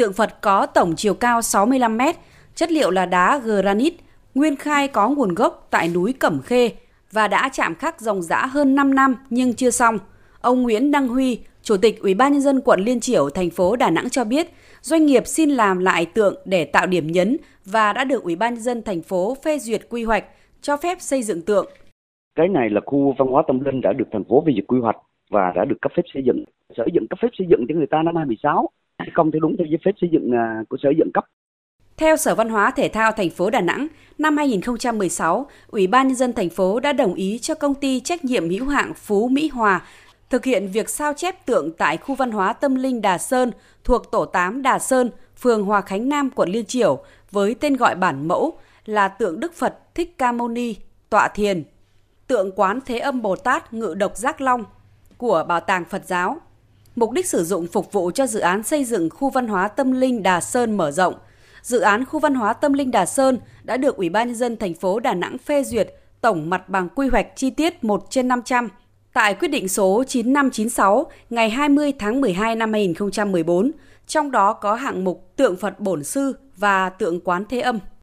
Tượng Phật có tổng chiều cao 65 m, chất liệu là đá granite, nguyên khai có nguồn gốc tại núi Cẩm Khê và đã chạm khắc dòng dã hơn 5 năm nhưng chưa xong. Ông Nguyễn Đăng Huy, Chủ tịch Ủy ban nhân dân quận Liên Chiểu, thành phố Đà Nẵng cho biết, doanh nghiệp xin làm lại tượng để tạo điểm nhấn và đã được Ủy ban nhân dân thành phố phê duyệt quy hoạch cho phép xây dựng tượng. Cái này là khu văn hóa tâm linh đã được thành phố phê duyệt quy hoạch và đã được cấp phép xây dựng. Sở dựng cấp phép xây dựng cho người ta năm 2016, công theo đúng theo giấy phép xây dựng à, của sở dựng cấp. Theo Sở Văn hóa Thể thao thành phố Đà Nẵng, năm 2016, Ủy ban nhân dân thành phố đã đồng ý cho công ty trách nhiệm hữu hạn Phú Mỹ Hòa thực hiện việc sao chép tượng tại khu văn hóa tâm linh Đà Sơn thuộc tổ 8 Đà Sơn, phường Hòa Khánh Nam, quận Liên triểu với tên gọi bản mẫu là tượng Đức Phật Thích Ca Mâu Ni, tọa thiền, tượng quán Thế Âm Bồ Tát ngự độc giác long của Bảo tàng Phật giáo. Mục đích sử dụng phục vụ cho dự án xây dựng khu văn hóa tâm linh Đà Sơn mở rộng. Dự án khu văn hóa tâm linh Đà Sơn đã được Ủy ban nhân dân thành phố Đà Nẵng phê duyệt tổng mặt bằng quy hoạch chi tiết 1 trên 500 tại quyết định số 9596 ngày 20 tháng 12 năm 2014, trong đó có hạng mục tượng Phật Bổn Sư và tượng Quán Thế Âm.